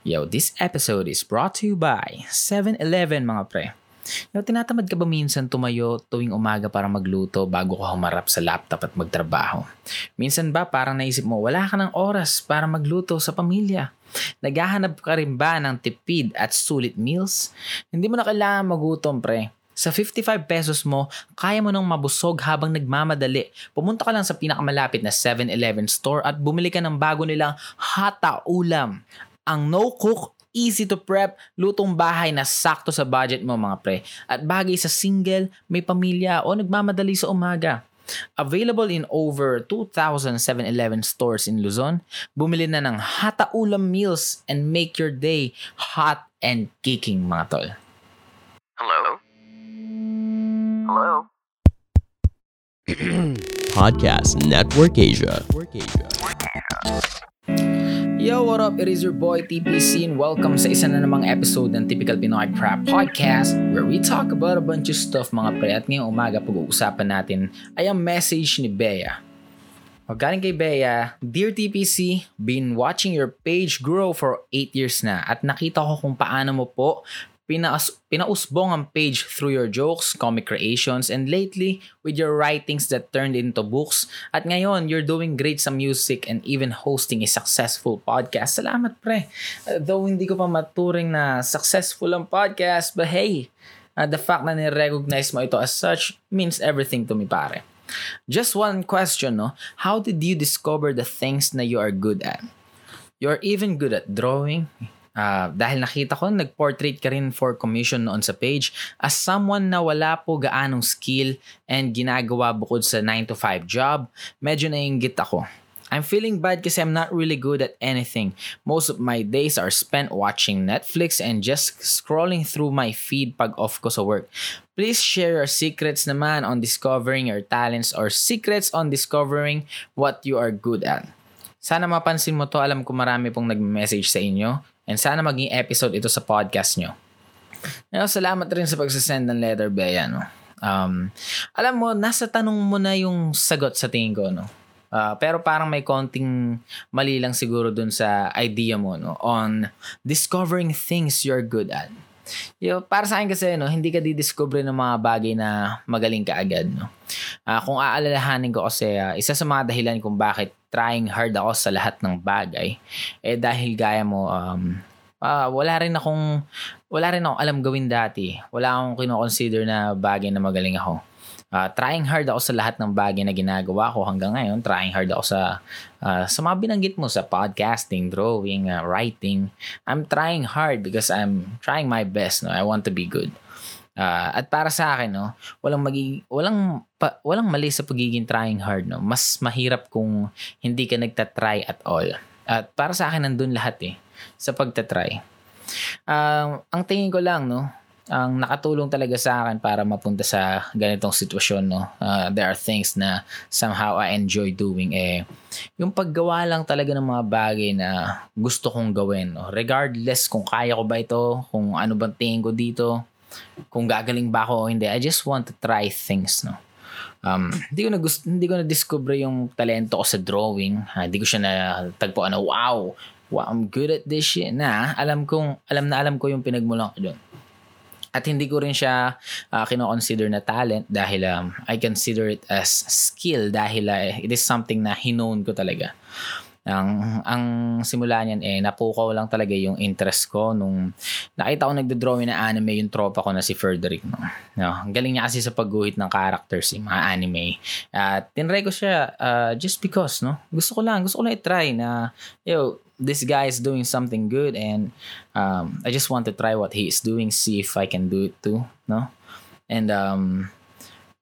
Yo, this episode is brought to you by 7-Eleven mga pre. Yo, tinatamad ka ba minsan tumayo tuwing umaga para magluto bago ka humarap sa laptop at magtrabaho? Minsan ba parang naisip mo wala ka ng oras para magluto sa pamilya? Naghahanap ka rin ba ng tipid at sulit meals? Hindi mo na kailangan magutom pre. Sa 55 pesos mo, kaya mo nang mabusog habang nagmamadali. Pumunta ka lang sa pinakamalapit na 7-Eleven store at bumili ka ng bago nilang hata ulam ang no-cook, easy to prep, lutong bahay na sakto sa budget mo mga pre. At bagay sa single, may pamilya o nagmamadali sa umaga. Available in over 2,000 7-Eleven stores in Luzon, bumili na ng Hata Ulam Meals and make your day hot and kicking mga tol. Hello? Hello? Podcast Network Asia. Yo, what up? It is your boy TPC and welcome sa isa na namang episode ng Typical Pinoy Prep Podcast where we talk about a bunch of stuff mga pre at ngayong umaga pag-uusapan natin ay ang message ni Bea. Magaling kay Bea, Dear TPC, been watching your page grow for 8 years na at nakita ko kung paano mo po pinaus pinausbong ang page through your jokes, comic creations, and lately with your writings that turned into books. At ngayon, you're doing great sa music and even hosting a successful podcast. Salamat pre. Uh, though hindi ko pa maturing na successful ang podcast, but hey, uh, the fact na ni-recognize mo ito as such means everything to me pare. Just one question, no? How did you discover the things na you are good at? You're even good at drawing, Uh, dahil nakita ko, nag-portrait ka rin for commission noon sa page as someone na wala po gaanong skill and ginagawa bukod sa 9 to 5 job, medyo naiingit ako. I'm feeling bad kasi I'm not really good at anything. Most of my days are spent watching Netflix and just scrolling through my feed pag off ko sa work. Please share your secrets naman on discovering your talents or secrets on discovering what you are good at. Sana mapansin mo to. Alam ko marami pong nag-message sa inyo. And sana maging episode ito sa podcast nyo. Ngayon, salamat rin sa pagsasend ng letter, Bea. No? Um, alam mo, nasa tanong mo na yung sagot sa tingin ko. No? Uh, pero parang may konting mali lang siguro dun sa idea mo no? on discovering things you're good at. Yo, para sa akin kasi no, hindi ka didiscover ng mga bagay na magaling ka agad no. Uh, kung aalalahanin ko kasi uh, isa sa mga dahilan kung bakit trying hard ako sa lahat ng bagay eh dahil gaya mo um uh, wala rin akong wala rin akong alam gawin dati. Wala akong kino-consider na bagay na magaling ako. Uh, trying hard ako sa lahat ng bagay na ginagawa ko hanggang ngayon. Trying hard ako sa uh, sa mga binanggit mo sa podcasting, drawing, uh, writing. I'm trying hard because I'm trying my best. No? I want to be good. Uh, at para sa akin, no, walang magi walang pa, walang mali sa pagiging trying hard, no. Mas mahirap kung hindi ka nagta-try at all. At para sa akin nandun lahat eh sa pagta-try. Uh, ang tingin ko lang, no, ang nakatulong talaga sa akin para mapunta sa ganitong sitwasyon, no. Uh, there are things na somehow I enjoy doing eh yung paggawa lang talaga ng mga bagay na gusto kong gawin, no. Regardless kung kaya ko ba ito, kung ano bang tingin ko dito, kung gagaling ba ako o hindi. I just want to try things, no. Um, hindi ko na gusto, hindi ko na discover yung talento ko sa drawing. Ha, hindi ko siya na tagpo na wow, wow, I'm good at this shit. Na, alam kong alam na alam ko yung pinagmulan ko doon. At hindi ko rin siya uh, kino-consider na talent dahil um, I consider it as skill dahil uh, it is something na hinown ko talaga. Ang, ang simula niyan eh, napukaw lang talaga yung interest ko nung nakita ko nagdo-drawing na anime yung tropa ko na si Frederick. No? No, ang galing niya kasi sa pagguhit ng characters, yung mga anime. At tinry ko siya uh, just because, no? Gusto ko lang, gusto ko lang i-try na, yo, this guy is doing something good and um, I just want to try what he is doing, see if I can do it too, no? And um,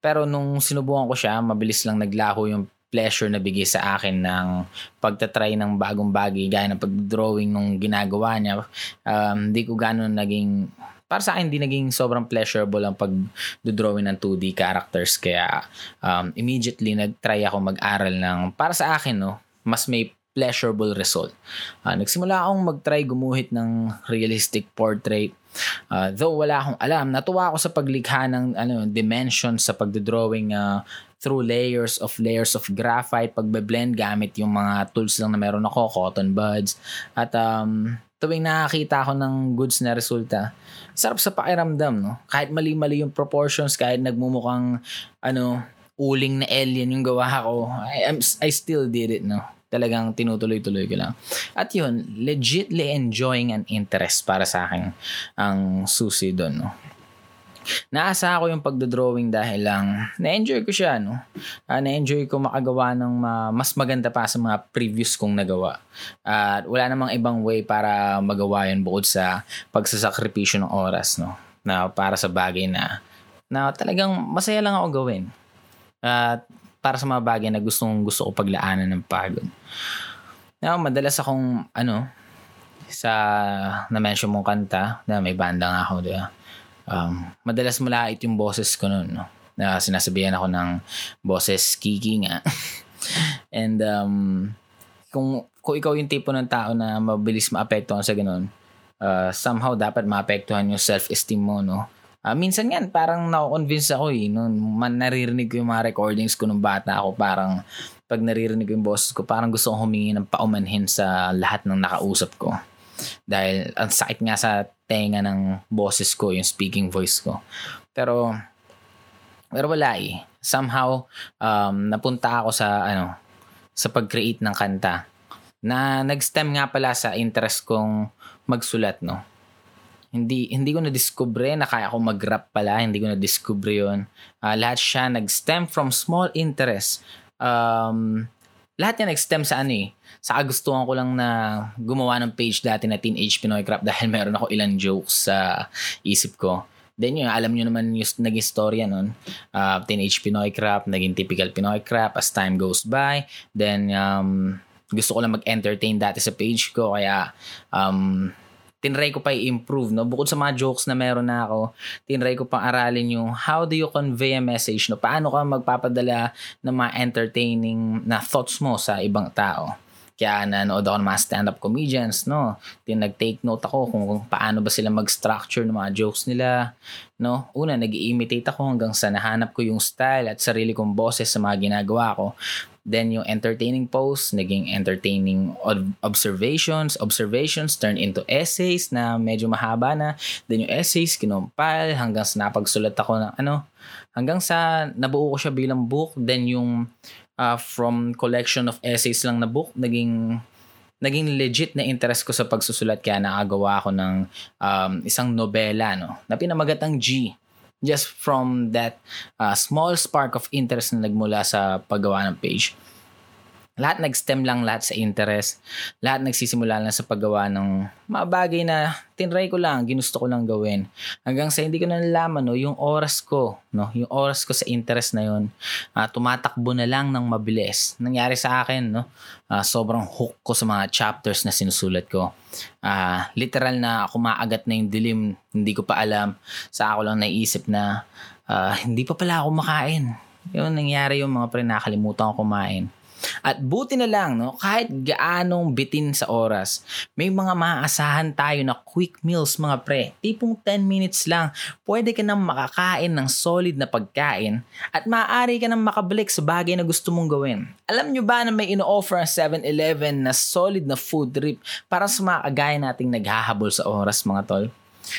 pero nung sinubukan ko siya, mabilis lang naglaho yung pleasure na bigay sa akin ng pagtatry ng bagong bagay gaya ng pag-drawing nung ginagawa niya. Um, hindi ko gano'n naging para sa akin hindi naging sobrang pleasurable ang pag-drawing ng 2D characters kaya um, immediately nag-try ako mag-aral ng para sa akin no mas may pleasurable result. Uh, nagsimula akong mag-try gumuhit ng realistic portrait Uh, though wala akong alam, natuwa ako sa paglikha ng ano, dimensions sa pagdodrawing uh, through layers of layers of graphite, pagbe-blend gamit yung mga tools lang na meron ako, cotton buds. At um, tuwing nakakita ako ng goods na resulta, sarap sa pakiramdam, no? Kahit mali-mali yung proportions, kahit nagmumukhang, ano, uling na alien yung gawa ko, I, I'm, I still did it, no? Talagang tinutuloy-tuloy ko lang. At yun, legitly enjoying an interest para sa akin ang susi doon, no? Naasa ako yung pagdodrawing dahil lang na-enjoy ko siya, no? Uh, na-enjoy ko makagawa ng ma- mas maganda pa sa mga previous kong nagawa. At uh, wala namang ibang way para magawa yun bukod sa pagsasakripisyo ng oras, no? Na para sa bagay na na talagang masaya lang ako gawin. At uh, para sa mga bagay na gustong gusto ko paglaanan ng pagod. Now, madalas akong ano sa na-mention mong kanta na may banda nga ako, di ba? Um, madalas malait yung boses ko noon. No? Na sinasabihan ako ng boses kiki nga. And um, kung, kung ikaw yung tipo ng tao na mabilis maapektuhan sa ganun, uh, somehow dapat maapektuhan yung self-esteem mo, no? Uh, minsan yan, parang na-convince ako eh. No? Man, naririnig ko yung mga recordings ko nung bata ako. Parang pag naririnig ko yung boses ko, parang gusto kong humingi ng paumanhin sa lahat ng nakausap ko. Dahil ang sakit nga sa tenga ng boses ko, yung speaking voice ko. Pero, pero wala eh. Somehow, um, napunta ako sa, ano, sa pag-create ng kanta na nag-stem nga pala sa interest kong magsulat, no? Hindi hindi ko na discover na kaya ako mag-rap pala, hindi ko na discover 'yon. Uh, lahat siya nag-stem from small interest. Um, lahat yan nag-stem sa ano eh, sa kagustuhan ko lang na gumawa ng page dati na Teenage Pinoy Crap dahil meron ako ilang jokes sa isip ko. Then yun, alam nyo naman yung naging storya nun. Uh, teenage Pinoy Crap, naging typical Pinoy Crap as time goes by. Then, um, gusto ko lang mag-entertain dati sa page ko. Kaya, um, tinry ko pa i-improve, no? Bukod sa mga jokes na meron na ako, tinry ko pang aralin yung how do you convey a message, no? Paano ka magpapadala ng mga entertaining na thoughts mo sa ibang tao. Kaya nanood ako ng mga stand-up comedians, no? Tin nag-take note ako kung, kung paano ba sila mag-structure ng mga jokes nila, no? Una, nag-imitate ako hanggang sa nahanap ko yung style at sarili kong boses sa mga ginagawa ko. Then yung entertaining posts, naging entertaining observations. Observations turn into essays na medyo mahaba na. Then yung essays, kinumpile hanggang sa napagsulat ako ng ano. Hanggang sa nabuo ko siya bilang book. Then yung uh, from collection of essays lang na book, naging naging legit na interest ko sa pagsusulat kaya nakagawa ako ng um, isang nobela no, na pinamagat ang G just from that uh, small spark of interest na nagmula sa paggawa ng page. Lahat nag-stem lang lahat sa interest. Lahat nagsisimula lang sa paggawa ng mga bagay na tinry ko lang, ginusto ko lang gawin. Hanggang sa hindi ko na nalaman, no, yung oras ko, no, yung oras ko sa interest na yun, uh, tumatakbo na lang ng mabilis. Nangyari sa akin, no, uh, sobrang hook ko sa mga chapters na sinusulat ko. Uh, literal na kumaagat na yung dilim, hindi ko pa alam. Sa ako lang naisip na uh, hindi pa pala ako makain. Yun nangyari yung mga pre nakalimutan ko kumain. At buti na lang, no, kahit gaanong bitin sa oras, may mga maaasahan tayo na quick meals mga pre. Tipong 10 minutes lang, pwede ka nang makakain ng solid na pagkain at maaari ka nang makabalik sa bagay na gusto mong gawin. Alam nyo ba na may ino-offer ang 7-Eleven na solid na food trip para sa mga kagaya nating naghahabol sa oras mga tol?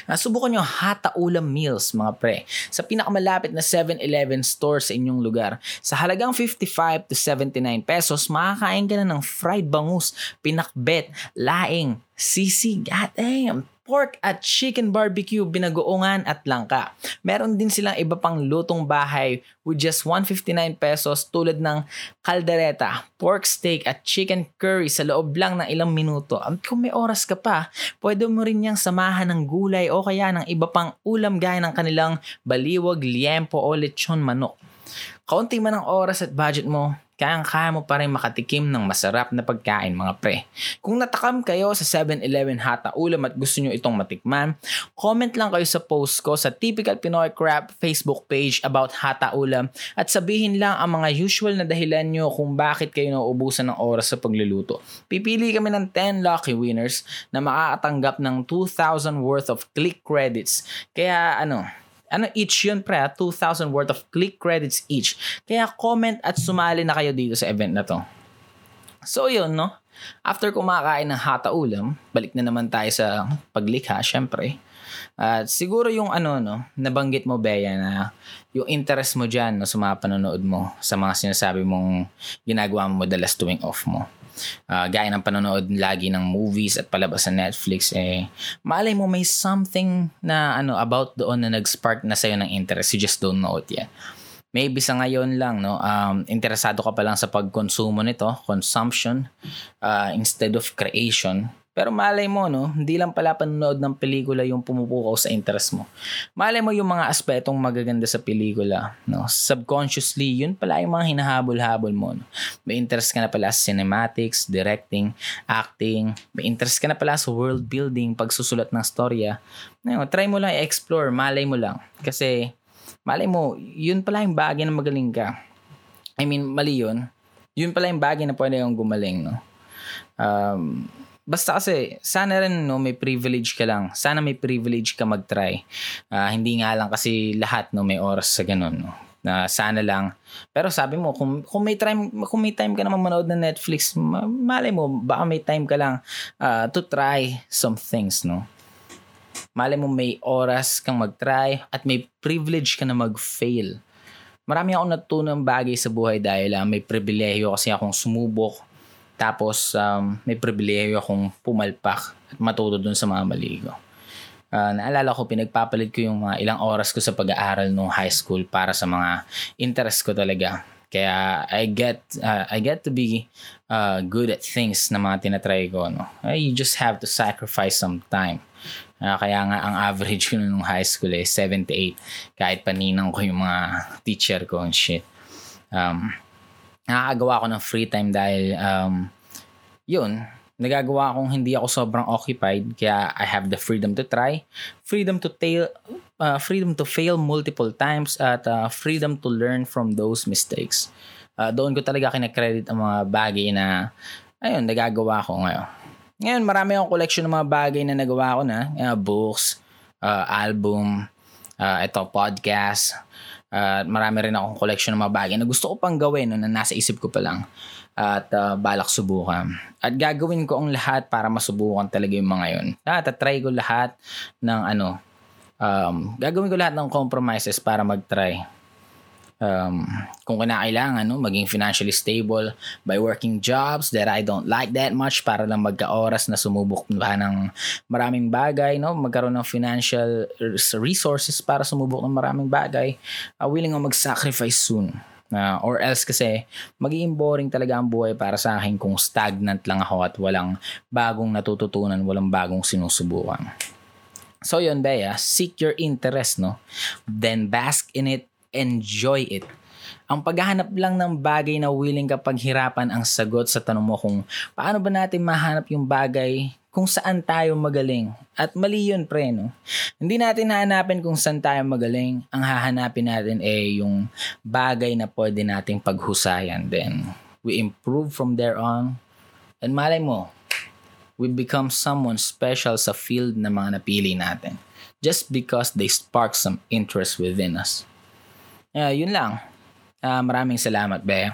Nasubukan nyo Hata Ulam Meals mga pre sa pinakamalapit na 7-Eleven store sa inyong lugar. Sa halagang 55 to 79 pesos, makakain ka na ng fried bangus, pinakbet, laing, sisig, at damn, pork at chicken barbecue, binagoongan at langka. Meron din silang iba pang lutong bahay with just 159 pesos tulad ng kaldereta, pork steak at chicken curry sa loob lang ng ilang minuto. Kung may oras ka pa, pwede mo rin niyang samahan ng gulay o kaya ng iba pang ulam gaya ng kanilang baliwag, liempo o lechon manok. Kaunti man ang oras at budget mo, kayang-kaya mo pa rin makatikim ng masarap na pagkain mga pre. Kung natakam kayo sa 7-Eleven Hata Ulam at gusto nyo itong matikman, comment lang kayo sa post ko sa Typical Pinoy Crap Facebook page about Hata Ulam at sabihin lang ang mga usual na dahilan nyo kung bakit kayo nauubusan ng oras sa pagluluto. Pipili kami ng 10 lucky winners na makakatanggap ng 2,000 worth of click credits. Kaya ano, ano each yun pre, 2,000 worth of click credits each. Kaya comment at sumali na kayo dito sa event na to. So yun, no? after kumakain ng hata ulam, balik na naman tayo sa paglikha, syempre. At siguro yung ano, no, nabanggit mo, Bea, na yung interest mo dyan no, sa mga panonood mo, sa mga sinasabi mong ginagawa mo madalas tuwing off mo. Uh, gaya ng panonood lagi ng movies at palabas sa Netflix, eh, malay mo may something na ano about doon na nag-spark na sa'yo ng interest. You just don't know it yet. Maybe sa ngayon lang no? Um interesado ka pa lang sa pagkonsumo nito consumption uh, instead of creation pero malay mo, no, hindi lang pala panonood ng pelikula yung pumupukaw sa interest mo. Malay mo yung mga aspetong magaganda sa pelikula. No? Subconsciously, yun pala yung mga hinahabol-habol mo. No? May interest ka na pala sa cinematics, directing, acting. May interest ka na pala sa world building, pagsusulat ng storya. No, try mo lang i-explore, malay mo lang. Kasi, malay mo, yun pala yung bagay na magaling ka. I mean, mali yun. Yun pala yung bagay na pwede yung gumaling, no? Um, basta kasi sana rin no may privilege ka lang. Sana may privilege ka mag-try. Uh, hindi nga lang kasi lahat no may oras sa ganun no. Na sana lang. Pero sabi mo kung kung may time kung may time ka naman manood ng Netflix, malay mo baka may time ka lang uh, to try some things no. Malay mo may oras kang mag-try at may privilege ka na mag-fail. Marami akong natutunang bagay sa buhay dahil uh, may pribilehiyo kasi akong sumubok tapos, um, may pribileyo akong pumalpak at matuto dun sa mga mali ko. Uh, naalala ko, pinagpapalit ko yung mga ilang oras ko sa pag-aaral nung high school para sa mga interest ko talaga. Kaya I get uh, I get to be uh, good at things na mga tinatry ko. No? Uh, you just have to sacrifice some time. Uh, kaya nga ang average ko nung high school eh 78 kahit paninang ko yung mga teacher ko and shit. Um, nakakagawa ko ng free time dahil um, yun, nagagawa akong hindi ako sobrang occupied kaya I have the freedom to try, freedom to tail, uh, freedom to fail multiple times at uh, freedom to learn from those mistakes. Uh, doon ko talaga kinakredit ang mga bagay na ayun, nagagawa ko ngayon. Ngayon, marami akong collection ng mga bagay na nagawa ko na. Uh, books, uh, album, uh, ito, podcast, at uh, marami rin akong collection ng mga bagay na gusto ko pang gawin no, na nasa isip ko pa lang at uh, balak subukan. At gagawin ko ang lahat para masubukan talaga yung mga yun. At try ko lahat ng ano, um, gagawin ko lahat ng compromises para mag-try um, kung kinakailangan, no, maging financially stable by working jobs that I don't like that much para lang magka-oras na sumubok ba ng maraming bagay, no, magkaroon ng financial resources para sumubok ng maraming bagay, uh, willing ako mag-sacrifice soon. Uh, or else kasi magiging boring talaga ang buhay para sa akin kung stagnant lang ako at walang bagong natututunan, walang bagong sinusubukan. So yun, Bea, seek your interest, no? Then bask in it enjoy it. Ang paghahanap lang ng bagay na willing ka paghirapan ang sagot sa tanong mo kung paano ba natin mahanap yung bagay kung saan tayo magaling. At mali yun, pre, no? Hindi natin hahanapin kung saan tayo magaling. Ang hahanapin natin ay yung bagay na pwede nating paghusayan. Then, we improve from there on. And malay mo, we become someone special sa field na mga napili natin. Just because they spark some interest within us. Uh, yun lang. Uh, maraming salamat, Be.